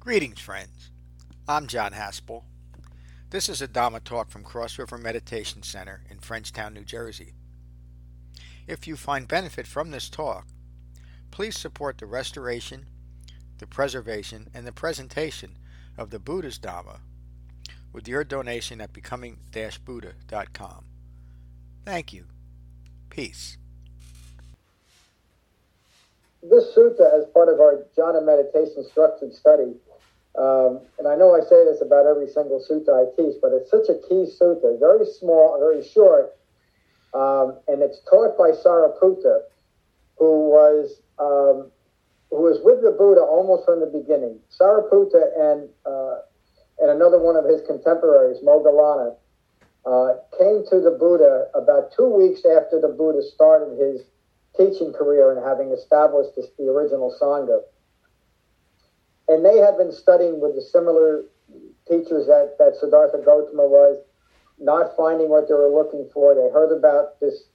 Greetings, friends. I'm John Haspel. This is a Dhamma talk from Cross River Meditation Center in Frenchtown, New Jersey. If you find benefit from this talk, please support the restoration, the preservation, and the presentation of the Buddha's Dhamma with your donation at becoming-buddha.com. Thank you. Peace. This sutta, as part of our jhana meditation structured study, um, and I know I say this about every single sutta I teach, but it's such a key sutta, very small, very short, um, and it's taught by Sariputta, who was um, who was with the Buddha almost from the beginning. Sariputta and uh, and another one of his contemporaries, Moggallana, uh, came to the Buddha about two weeks after the Buddha started his teaching career and having established this, the original Sangha. And they had been studying with the similar teachers that, that Siddhartha Gautama was, not finding what they were looking for. They heard about this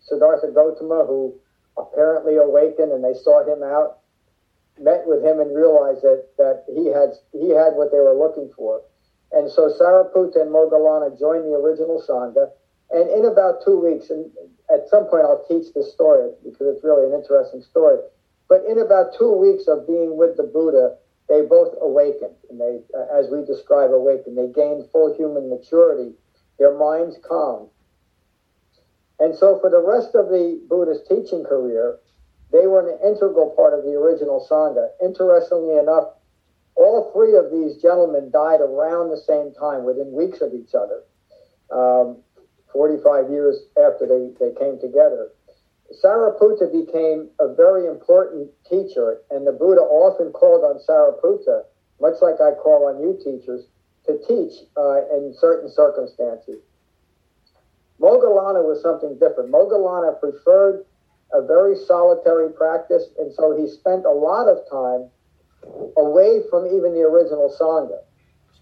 Siddhartha Gautama who apparently awakened and they sought him out, met with him and realized that, that he had he had what they were looking for. And so Sariputta and Moggallana joined the original Sangha. And in about two weeks, and at some point I'll teach this story because it's really an interesting story. But in about two weeks of being with the Buddha, they both awakened, and they, as we describe, awakened. They gained full human maturity. Their minds calm. And so, for the rest of the Buddha's teaching career, they were an integral part of the original Sangha. Interestingly enough, all three of these gentlemen died around the same time, within weeks of each other, um, 45 years after they, they came together. Sariputta became a very important teacher, and the Buddha often called on Sariputta, much like I call on you teachers, to teach uh, in certain circumstances. Moggallana was something different. Moggallana preferred a very solitary practice, and so he spent a lot of time away from even the original Sangha.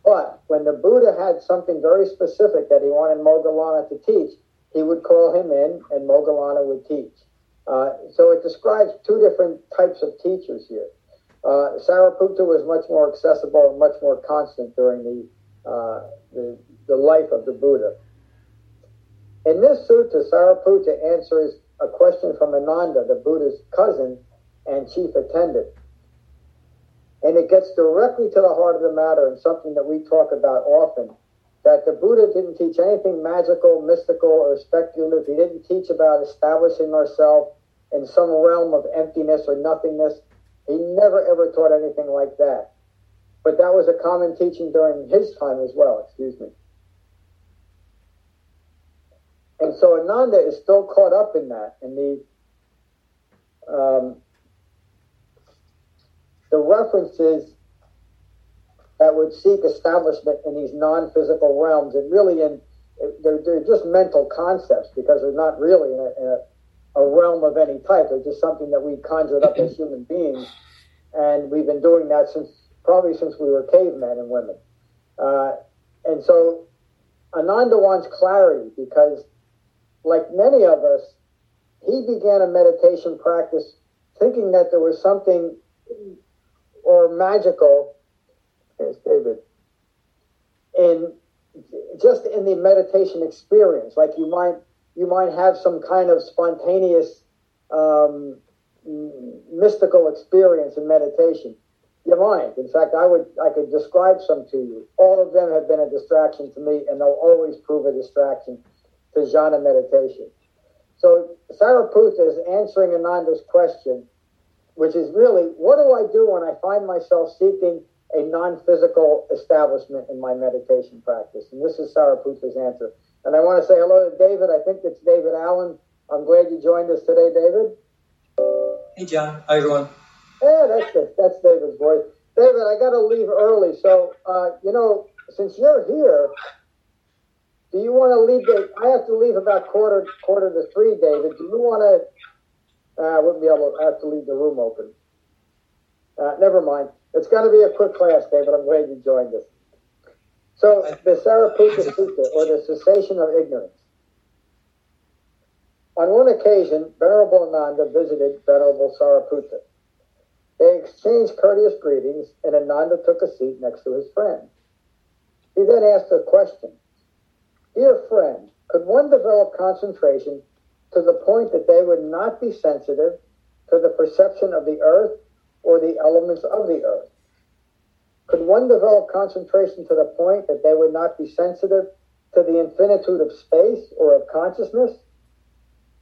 But when the Buddha had something very specific that he wanted Moggallana to teach, he would call him in and Moggallana would teach. Uh, so it describes two different types of teachers here. Uh, Sariputta was much more accessible and much more constant during the, uh, the, the life of the Buddha. In this sutta, Sariputta answers a question from Ananda, the Buddha's cousin and chief attendant. And it gets directly to the heart of the matter and something that we talk about often that the Buddha didn't teach anything magical, mystical, or speculative. He didn't teach about establishing ourselves in some realm of emptiness or nothingness. He never ever taught anything like that. But that was a common teaching during his time as well, excuse me. And so Ananda is still caught up in that, in the um, the references that would seek establishment in these non-physical realms and really in they're, they're just mental concepts because they're not really in a, in a, a realm of any type. They're just something that we conjured up as human beings, and we've been doing that since probably since we were cavemen and women. Uh, and so Ananda wants clarity because, like many of us, he began a meditation practice thinking that there was something or magical Yes, David. In just in the meditation experience, like you might you might have some kind of spontaneous um, mystical experience in meditation. You might. In fact, I would I could describe some to you. All of them have been a distraction to me, and they'll always prove a distraction to jhana meditation. So Sariputta is answering Ananda's question, which is really, what do I do when I find myself seeking a non-physical establishment in my meditation practice. And this is Sariputta's answer. And I want to say hello to David. I think it's David Allen. I'm glad you joined us today, David. Hey, John. Hi, everyone. Yeah, that's it. That's David's voice. David, I got to leave early. So, uh, you know, since you're here, do you want to leave the, I have to leave about quarter quarter to three, David. Do you want to, uh, I wouldn't be able to, I have to leave the room open. Uh, never mind. It's going to be a quick class, David. I'm glad you joined us. So, the Sariputta Sutta, or the cessation of ignorance. On one occasion, Venerable Ananda visited Venerable Sariputta. They exchanged courteous greetings, and Ananda took a seat next to his friend. He then asked a question Dear friend, could one develop concentration to the point that they would not be sensitive to the perception of the earth or the elements of the earth? Could one develop concentration to the point that they would not be sensitive to the infinitude of space or of consciousness?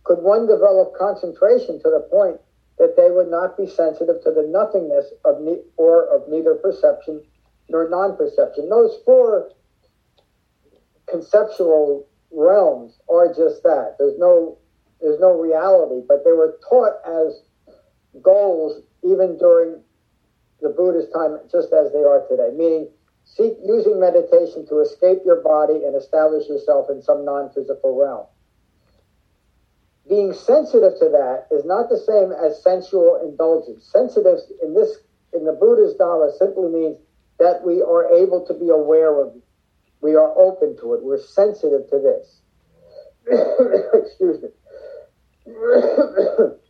Could one develop concentration to the point that they would not be sensitive to the nothingness of ne- or of neither perception nor non-perception? Those four conceptual realms are just that. There's no there's no reality, but they were taught as goals even during the Buddha's time, just as they are today. Meaning, seek using meditation to escape your body and establish yourself in some non-physical realm. Being sensitive to that is not the same as sensual indulgence. Sensitive in this in the Buddha's Dharma simply means that we are able to be aware of we are open to it. We're sensitive to this. Excuse me.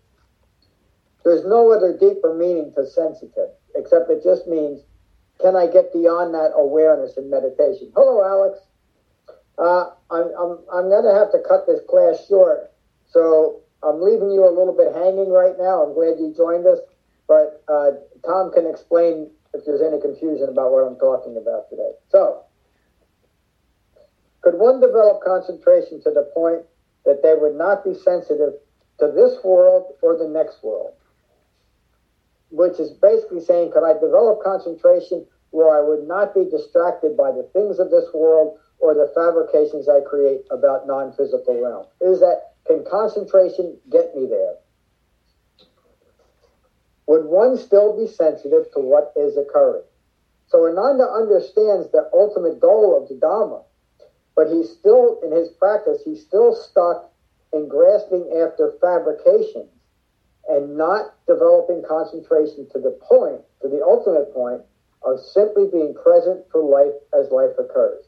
There's no other deeper meaning to sensitive, except it just means, can I get beyond that awareness in meditation? Hello, Alex. Uh, I'm, I'm, I'm going to have to cut this class short, so I'm leaving you a little bit hanging right now. I'm glad you joined us, but uh, Tom can explain if there's any confusion about what I'm talking about today. So, could one develop concentration to the point that they would not be sensitive to this world or the next world? Which is basically saying, could I develop concentration where I would not be distracted by the things of this world or the fabrications I create about non physical realm? Is that, can concentration get me there? Would one still be sensitive to what is occurring? So Ananda understands the ultimate goal of the Dhamma but he's still, in his practice, he's still stuck in grasping after fabrications and not developing concentration to the point, to the ultimate point of simply being present for life as life occurs.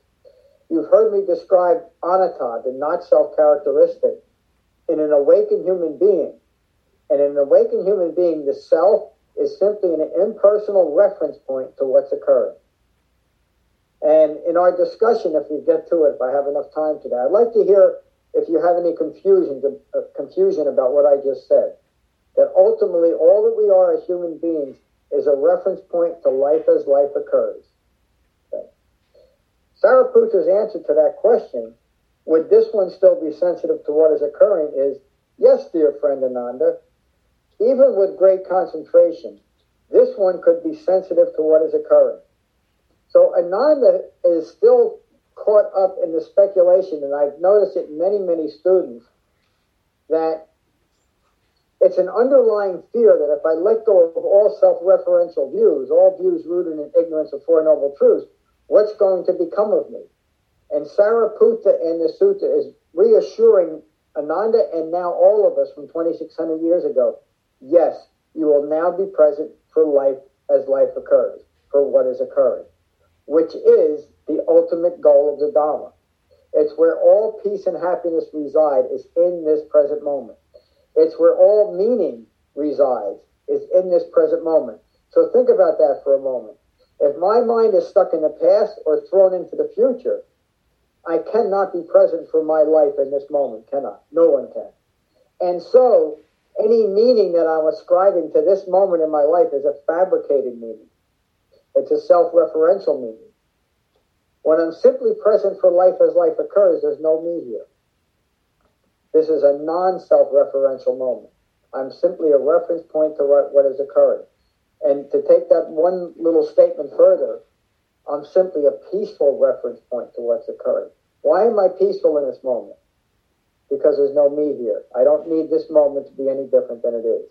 You've heard me describe anatta, the not self characteristic, in an awakened human being. And in an awakened human being, the self is simply an impersonal reference point to what's occurring. And in our discussion, if we get to it, if I have enough time today, I'd like to hear if you have any confusion, uh, confusion about what I just said. That ultimately, all that we are as human beings is a reference point to life as life occurs. Okay. Answer to that question, would this one still be sensitive to what is occurring, is yes, dear friend Ananda. Even with great concentration, this one could be sensitive to what is occurring. So Ananda is still caught up in the speculation, and I've noticed it many, many students, that it's an underlying fear that if I let go of all self-referential views, all views rooted in ignorance of Four Noble Truths, what's going to become of me? And Sariputta in the sutta is reassuring Ananda and now all of us from 2,600 years ago, yes, you will now be present for life as life occurs, for what is occurring which is the ultimate goal of the Dharma. It's where all peace and happiness reside is in this present moment. It's where all meaning resides is in this present moment. So think about that for a moment. If my mind is stuck in the past or thrown into the future, I cannot be present for my life in this moment, cannot. No one can. And so any meaning that I'm ascribing to this moment in my life is a fabricated meaning. It's a self-referential meaning. When I'm simply present for life as life occurs, there's no me here. This is a non-self-referential moment. I'm simply a reference point to what, what is occurring. And to take that one little statement further, I'm simply a peaceful reference point to what's occurring. Why am I peaceful in this moment? Because there's no me here. I don't need this moment to be any different than it is.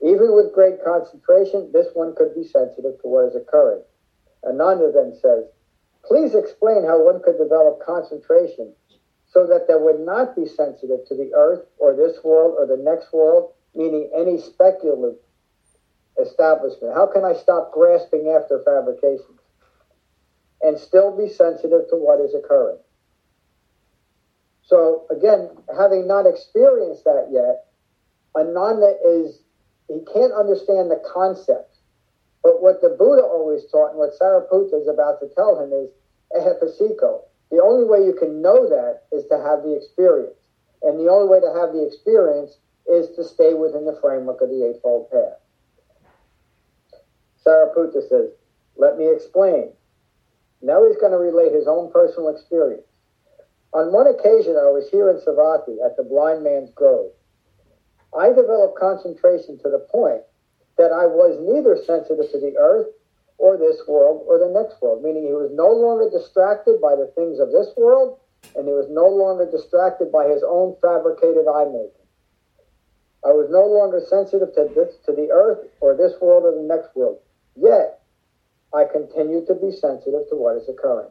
Even with great concentration, this one could be sensitive to what is occurring. Ananda then says, please explain how one could develop concentration so that there would not be sensitive to the earth or this world or the next world, meaning any speculative establishment. How can I stop grasping after fabrications and still be sensitive to what is occurring? So again, having not experienced that yet, Ananda is he can't understand the concept. But what the Buddha always taught and what Sariputta is about to tell him is ehipassiko. The only way you can know that is to have the experience. And the only way to have the experience is to stay within the framework of the Eightfold Path. Sariputta says, Let me explain. Now he's going to relate his own personal experience. On one occasion, I was here in Savatthi at the Blind Man's Grove. I developed concentration to the point that I was neither sensitive to the earth or this world or the next world, meaning he was no longer distracted by the things of this world and he was no longer distracted by his own fabricated eye making. I was no longer sensitive to this to the earth or this world or the next world. Yet I continued to be sensitive to what is occurring.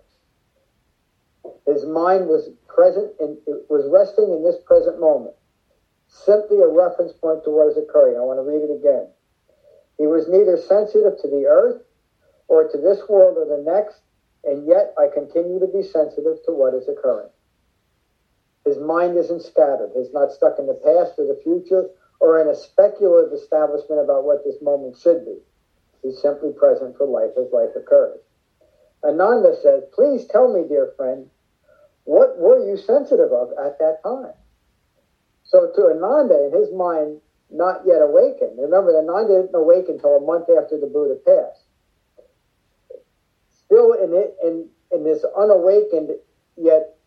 His mind was present and it was resting in this present moment. Simply a reference point to what is occurring. I want to read it again. He was neither sensitive to the earth or to this world or the next, and yet I continue to be sensitive to what is occurring. His mind isn't scattered. He's not stuck in the past or the future or in a speculative establishment about what this moment should be. He's simply present for life as life occurs. Ananda says, Please tell me, dear friend, what were you sensitive of at that time? So to Ananda, in his mind, not yet awakened. Remember, Ananda didn't awaken until a month after the Buddha passed. Still in it, in in this unawakened yet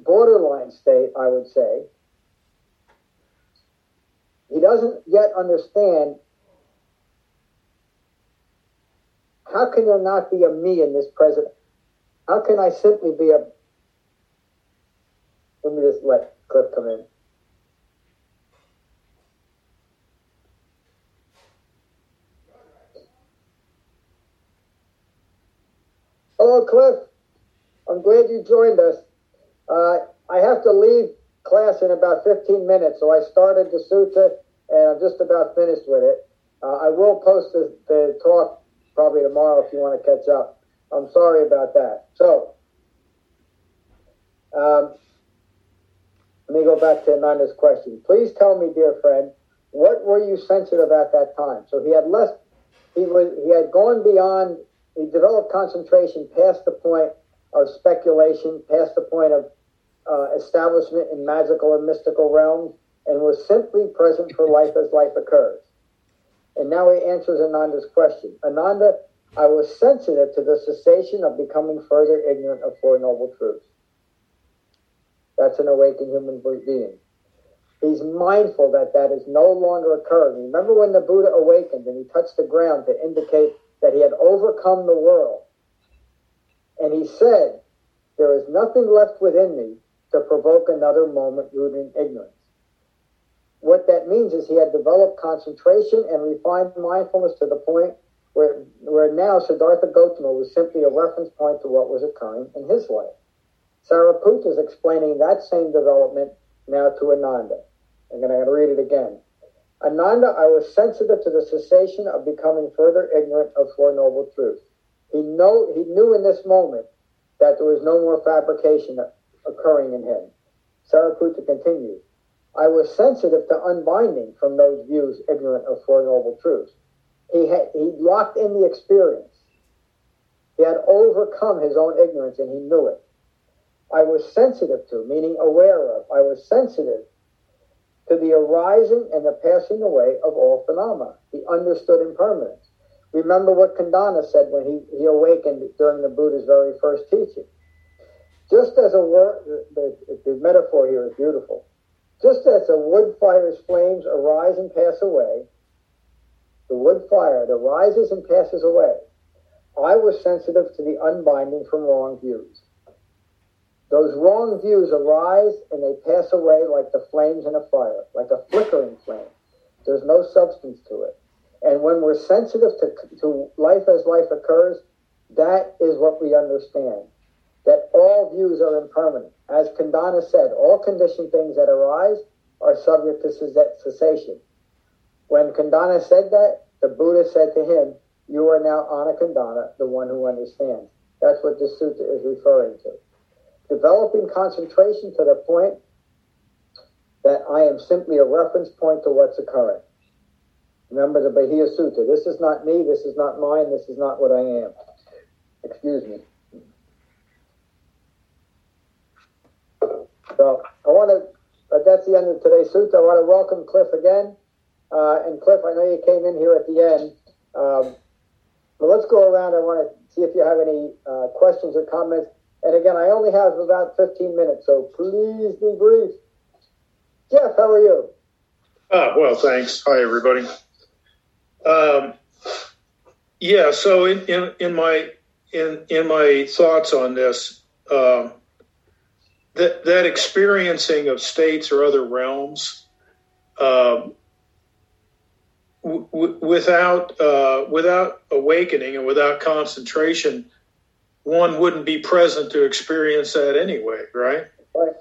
borderline state, I would say, he doesn't yet understand how can there not be a me in this present? How can I simply be a let me just let Cliff come in. Hello, Cliff. I'm glad you joined us. Uh, I have to leave class in about 15 minutes, so I started the sutta and I'm just about finished with it. Uh, I will post the, the talk probably tomorrow if you want to catch up. I'm sorry about that. So, um, let me go back to Ananda's question. Please tell me, dear friend, what were you sensitive at that time? So he had less, he was, he had gone beyond, he developed concentration past the point of speculation, past the point of uh, establishment in magical or mystical realms, and was simply present for life as life occurs. And now he answers Ananda's question. Ananda, I was sensitive to the cessation of becoming further ignorant of Four Noble Truths. That's an awakened human being. He's mindful that that is no longer occurring. Remember when the Buddha awakened and he touched the ground to indicate that he had overcome the world? And he said, There is nothing left within me to provoke another moment rooted in ignorance. What that means is he had developed concentration and refined mindfulness to the point where, where now Siddhartha Gautama was simply a reference point to what was occurring in his life. Sariputta is explaining that same development now to Ananda. And I'm going to read it again. Ananda, I was sensitive to the cessation of becoming further ignorant of Four Noble Truths. He, know, he knew in this moment that there was no more fabrication occurring in him. Sariputta continued, I was sensitive to unbinding from those views ignorant of Four Noble Truths. He, had, he locked in the experience. He had overcome his own ignorance and he knew it. I was sensitive to, meaning aware of. I was sensitive to the arising and the passing away of all phenomena. He understood impermanence. Remember what Kondanna said when he, he awakened during the Buddha's very first teaching. Just as a word, the, the metaphor here is beautiful. Just as a wood fire's flames arise and pass away, the wood fire that rises and passes away, I was sensitive to the unbinding from wrong views. Those wrong views arise and they pass away like the flames in a fire, like a flickering flame. There's no substance to it. And when we're sensitive to, to life as life occurs, that is what we understand. That all views are impermanent. As Kondanna said, all conditioned things that arise are subject to cessation. When Kondanna said that, the Buddha said to him, You are now Anakandana, the one who understands. That's what this sutta is referring to developing concentration to the point that I am simply a reference point to what's occurring. Remember the Bahiya Sutta. This is not me, this is not mine, this is not what I am. Excuse me. So I want to, but that's the end of today's sutta. I want to welcome Cliff again. Uh, and Cliff, I know you came in here at the end. Um, but let's go around. I want to see if you have any uh, questions or comments. And again, I only have about 15 minutes, so please be brief. Jeff, how are you? Ah, well, thanks. Hi, everybody. Um, yeah, so in, in, in my in in my thoughts on this, uh, that that experiencing of states or other realms, um, w- without uh, without awakening and without concentration, one wouldn't be present to experience that anyway, right? Right.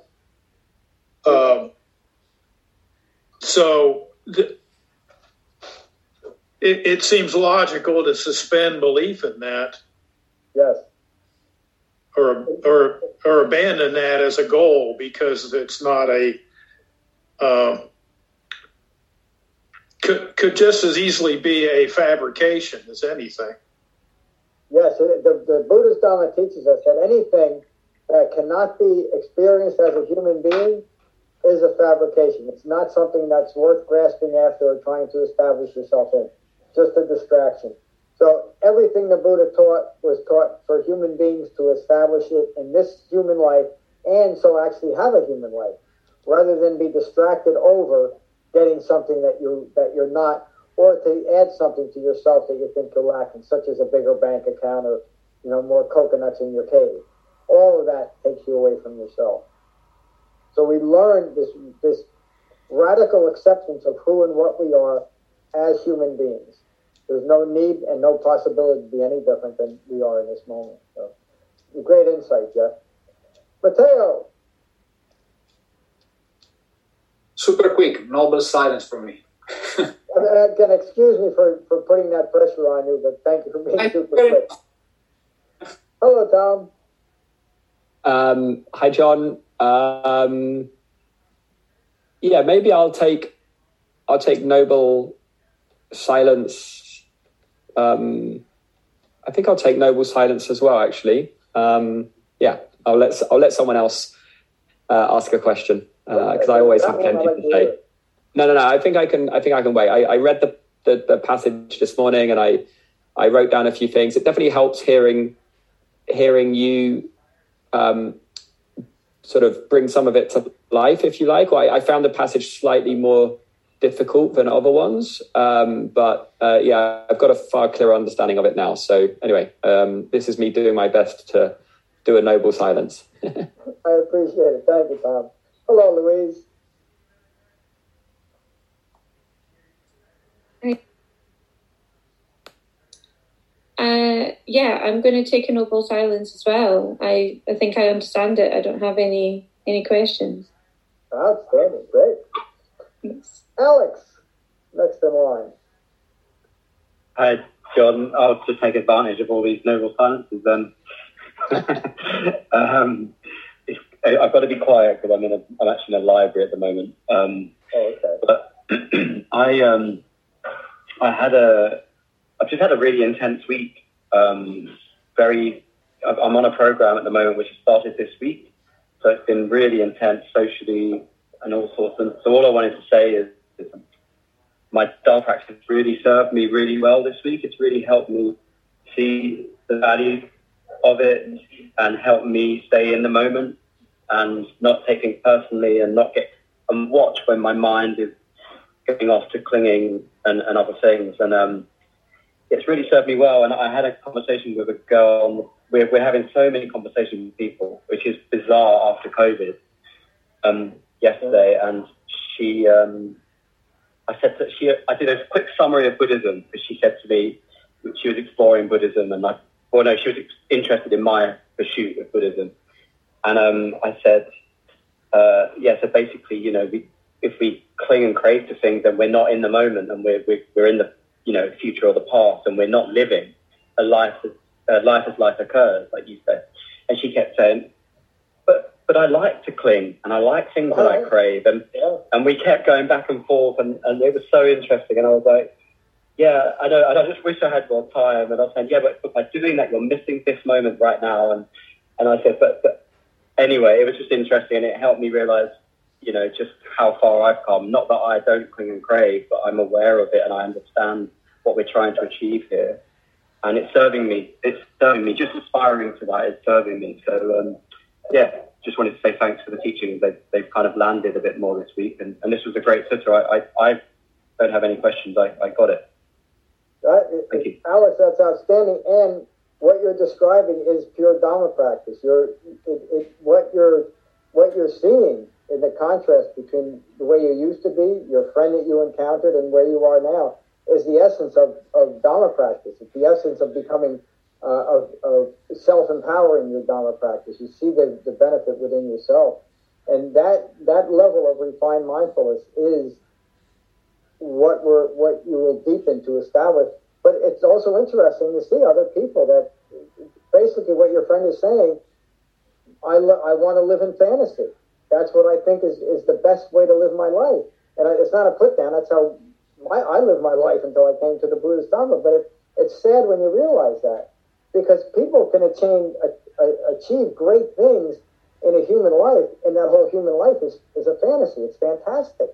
Um, so the, it, it seems logical to suspend belief in that Yes. or or or abandon that as a goal because it's not a um, could could just as easily be a fabrication as anything. Yes, it- the, Buddhist Dharma teaches us that anything that cannot be experienced as a human being is a fabrication. It's not something that's worth grasping after or trying to establish yourself in. Just a distraction. So everything the Buddha taught was taught for human beings to establish it in this human life and so actually have a human life rather than be distracted over getting something that you that you're not or to add something to yourself that you think you're lacking, such as a bigger bank account or you know more coconuts in your cave. All of that takes you away from yourself. So we learn this this radical acceptance of who and what we are as human beings. There's no need and no possibility to be any different than we are in this moment. So, great insight, Jeff. Mateo, Super quick, noble silence from me. Uh, again, excuse me for, for putting that pressure on you, but thank you for being Thank super you. quick. Hello, Tom. Um, hi, John. Um, yeah, maybe I'll take I'll take noble silence. Um, I think I'll take noble silence as well. Actually, um, yeah, I'll let I'll let someone else uh, ask a question because I always have That one I plenty to say. No, no, no. I think I can. I think I can wait. I, I read the, the the passage this morning, and I I wrote down a few things. It definitely helps hearing hearing you um, sort of bring some of it to life, if you like. I, I found the passage slightly more difficult than other ones, um, but uh, yeah, I've got a far clearer understanding of it now. So anyway, um, this is me doing my best to do a noble silence. I appreciate it. Thank you, Tom. Hello, Louise. Uh, yeah, I'm going to take a noble silence as well. I, I think I understand it. I don't have any any questions. Outstanding. Great. Thanks. Alex, next in line. Hi, John. I'll just take advantage of all these noble silences then. um, I- I've got to be quiet because I'm in a, I'm actually in a library at the moment. Um, Oh, okay. but I um, I had a I've just had a really intense week. Um, very I'm on a program at the moment which started this week, so it's been really intense socially and all sorts. And so all I wanted to say is, is my Dharma practice really served me really well this week. It's really helped me see the value of it and helped me stay in the moment and not take things personally and not get and watch when my mind is going off to clinging and, and other things. And um, it's really served me well. And I had a conversation with a girl. We're, we're having so many conversations with people, which is bizarre after COVID. Um, yesterday, and she, um, I said that she, I did a quick summary of Buddhism because she said to me she was exploring Buddhism, and I, well, no, she was interested in my pursuit of Buddhism, and um, I said, uh, yeah, so basically, you know, we, if we cling and crave to things, then we're not in the moment, and we're we're, we're in the you know future or the past, and we're not living a life as uh, life as life occurs, like you said. And she kept saying, but but I like to cling, and I like things that I Uh-huh. crave, and Yeah. and we kept going back and forth, and, and it was so interesting. And I was like, yeah, I know. And I just wish I had more time. And I was saying, yeah, but, but by doing that, you're missing this moment right now. And and I said, but, but anyway, it was just interesting, and it helped me realize, you know, just how far I've come. Not that I don't cling and crave, but I'm aware of it and I understand what we're trying to achieve here. And it's serving me. It's serving me. Just aspiring to that is serving me. So, um, yeah, just wanted to say thanks for the teaching. They've, they've kind of landed a bit more this week. And, and this was a great sutta. I, I, I don't have any questions. I, I got it. Right? Thank you. Alex, that's outstanding. And what you're describing is pure Dharma practice. You're, it, it, what, you're, what you're seeing in the contrast between the way you used to be, your friend that you encountered, and where you are now is the essence of, of Dharma practice. It's the essence of becoming, uh, of, of self empowering your Dharma practice. You see the, the benefit within yourself. And that, that level of refined mindfulness is what we're, what you will deepen to establish. But it's also interesting to see other people that basically what your friend is saying, I, I want to live in fantasy. That's what I think is, is the best way to live my life. And it's not a put down. That's how my, I lived my life until I came to the Buddhist Dharma. But it, it's sad when you realize that because people can achieve, achieve great things in a human life, and that whole human life is, is a fantasy. It's fantastic.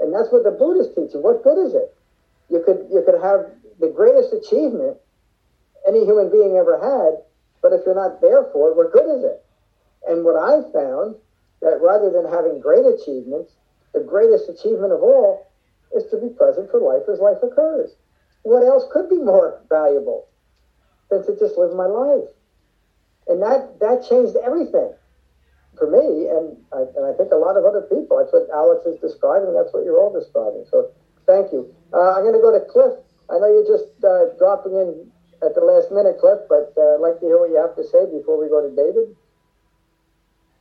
And that's what the Buddhists teach you. What good is it? You could, you could have the greatest achievement any human being ever had, but if you're not there for it, what good is it? And what I found that rather than having great achievements, the greatest achievement of all is to be present for life as life occurs. What else could be more valuable than to just live my life? And that, that changed everything for me, and I, and I think a lot of other people. That's what Alex is describing. That's what you're all describing. So thank you. Uh, I'm going to go to Cliff. I know you're just uh, dropping in at the last minute, Cliff, but uh, I'd like to hear what you have to say before we go to David.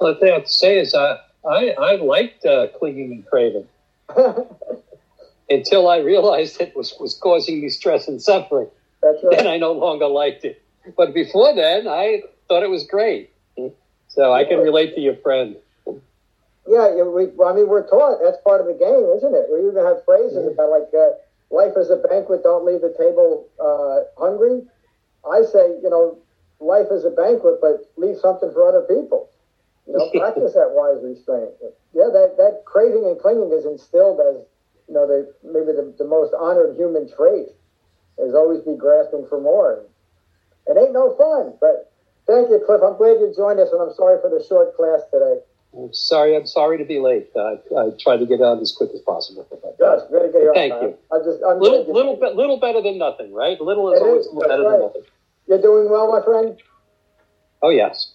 The thing I have to say is uh, I, I liked uh, clinging and craving until I realized it was, was causing me stress and suffering. That's right. Then I no longer liked it. But before then, I thought it was great. So I can relate to your friend. Yeah, we, I mean, we're taught that's part of the game, isn't it? We even have phrases about like uh, life is a banquet, don't leave the table uh, hungry. I say, you know, life is a banquet, but leave something for other people. You know, practice that wise restraint. Yeah, that, that craving and clinging is instilled as, you know, the, maybe the, the most honored human trait is always be grasping for more. It ain't no fun, but thank you, Cliff. I'm glad you joined us, and I'm sorry for the short class today. I'm sorry. I'm sorry to be late. Uh, I tried to get on as quick as possible. Gosh, very good. Thank on, you. I'm just, I'm little, little, bit, little better than nothing, right? Little is it always is, better right. than nothing. You're doing well, my friend. Oh yes.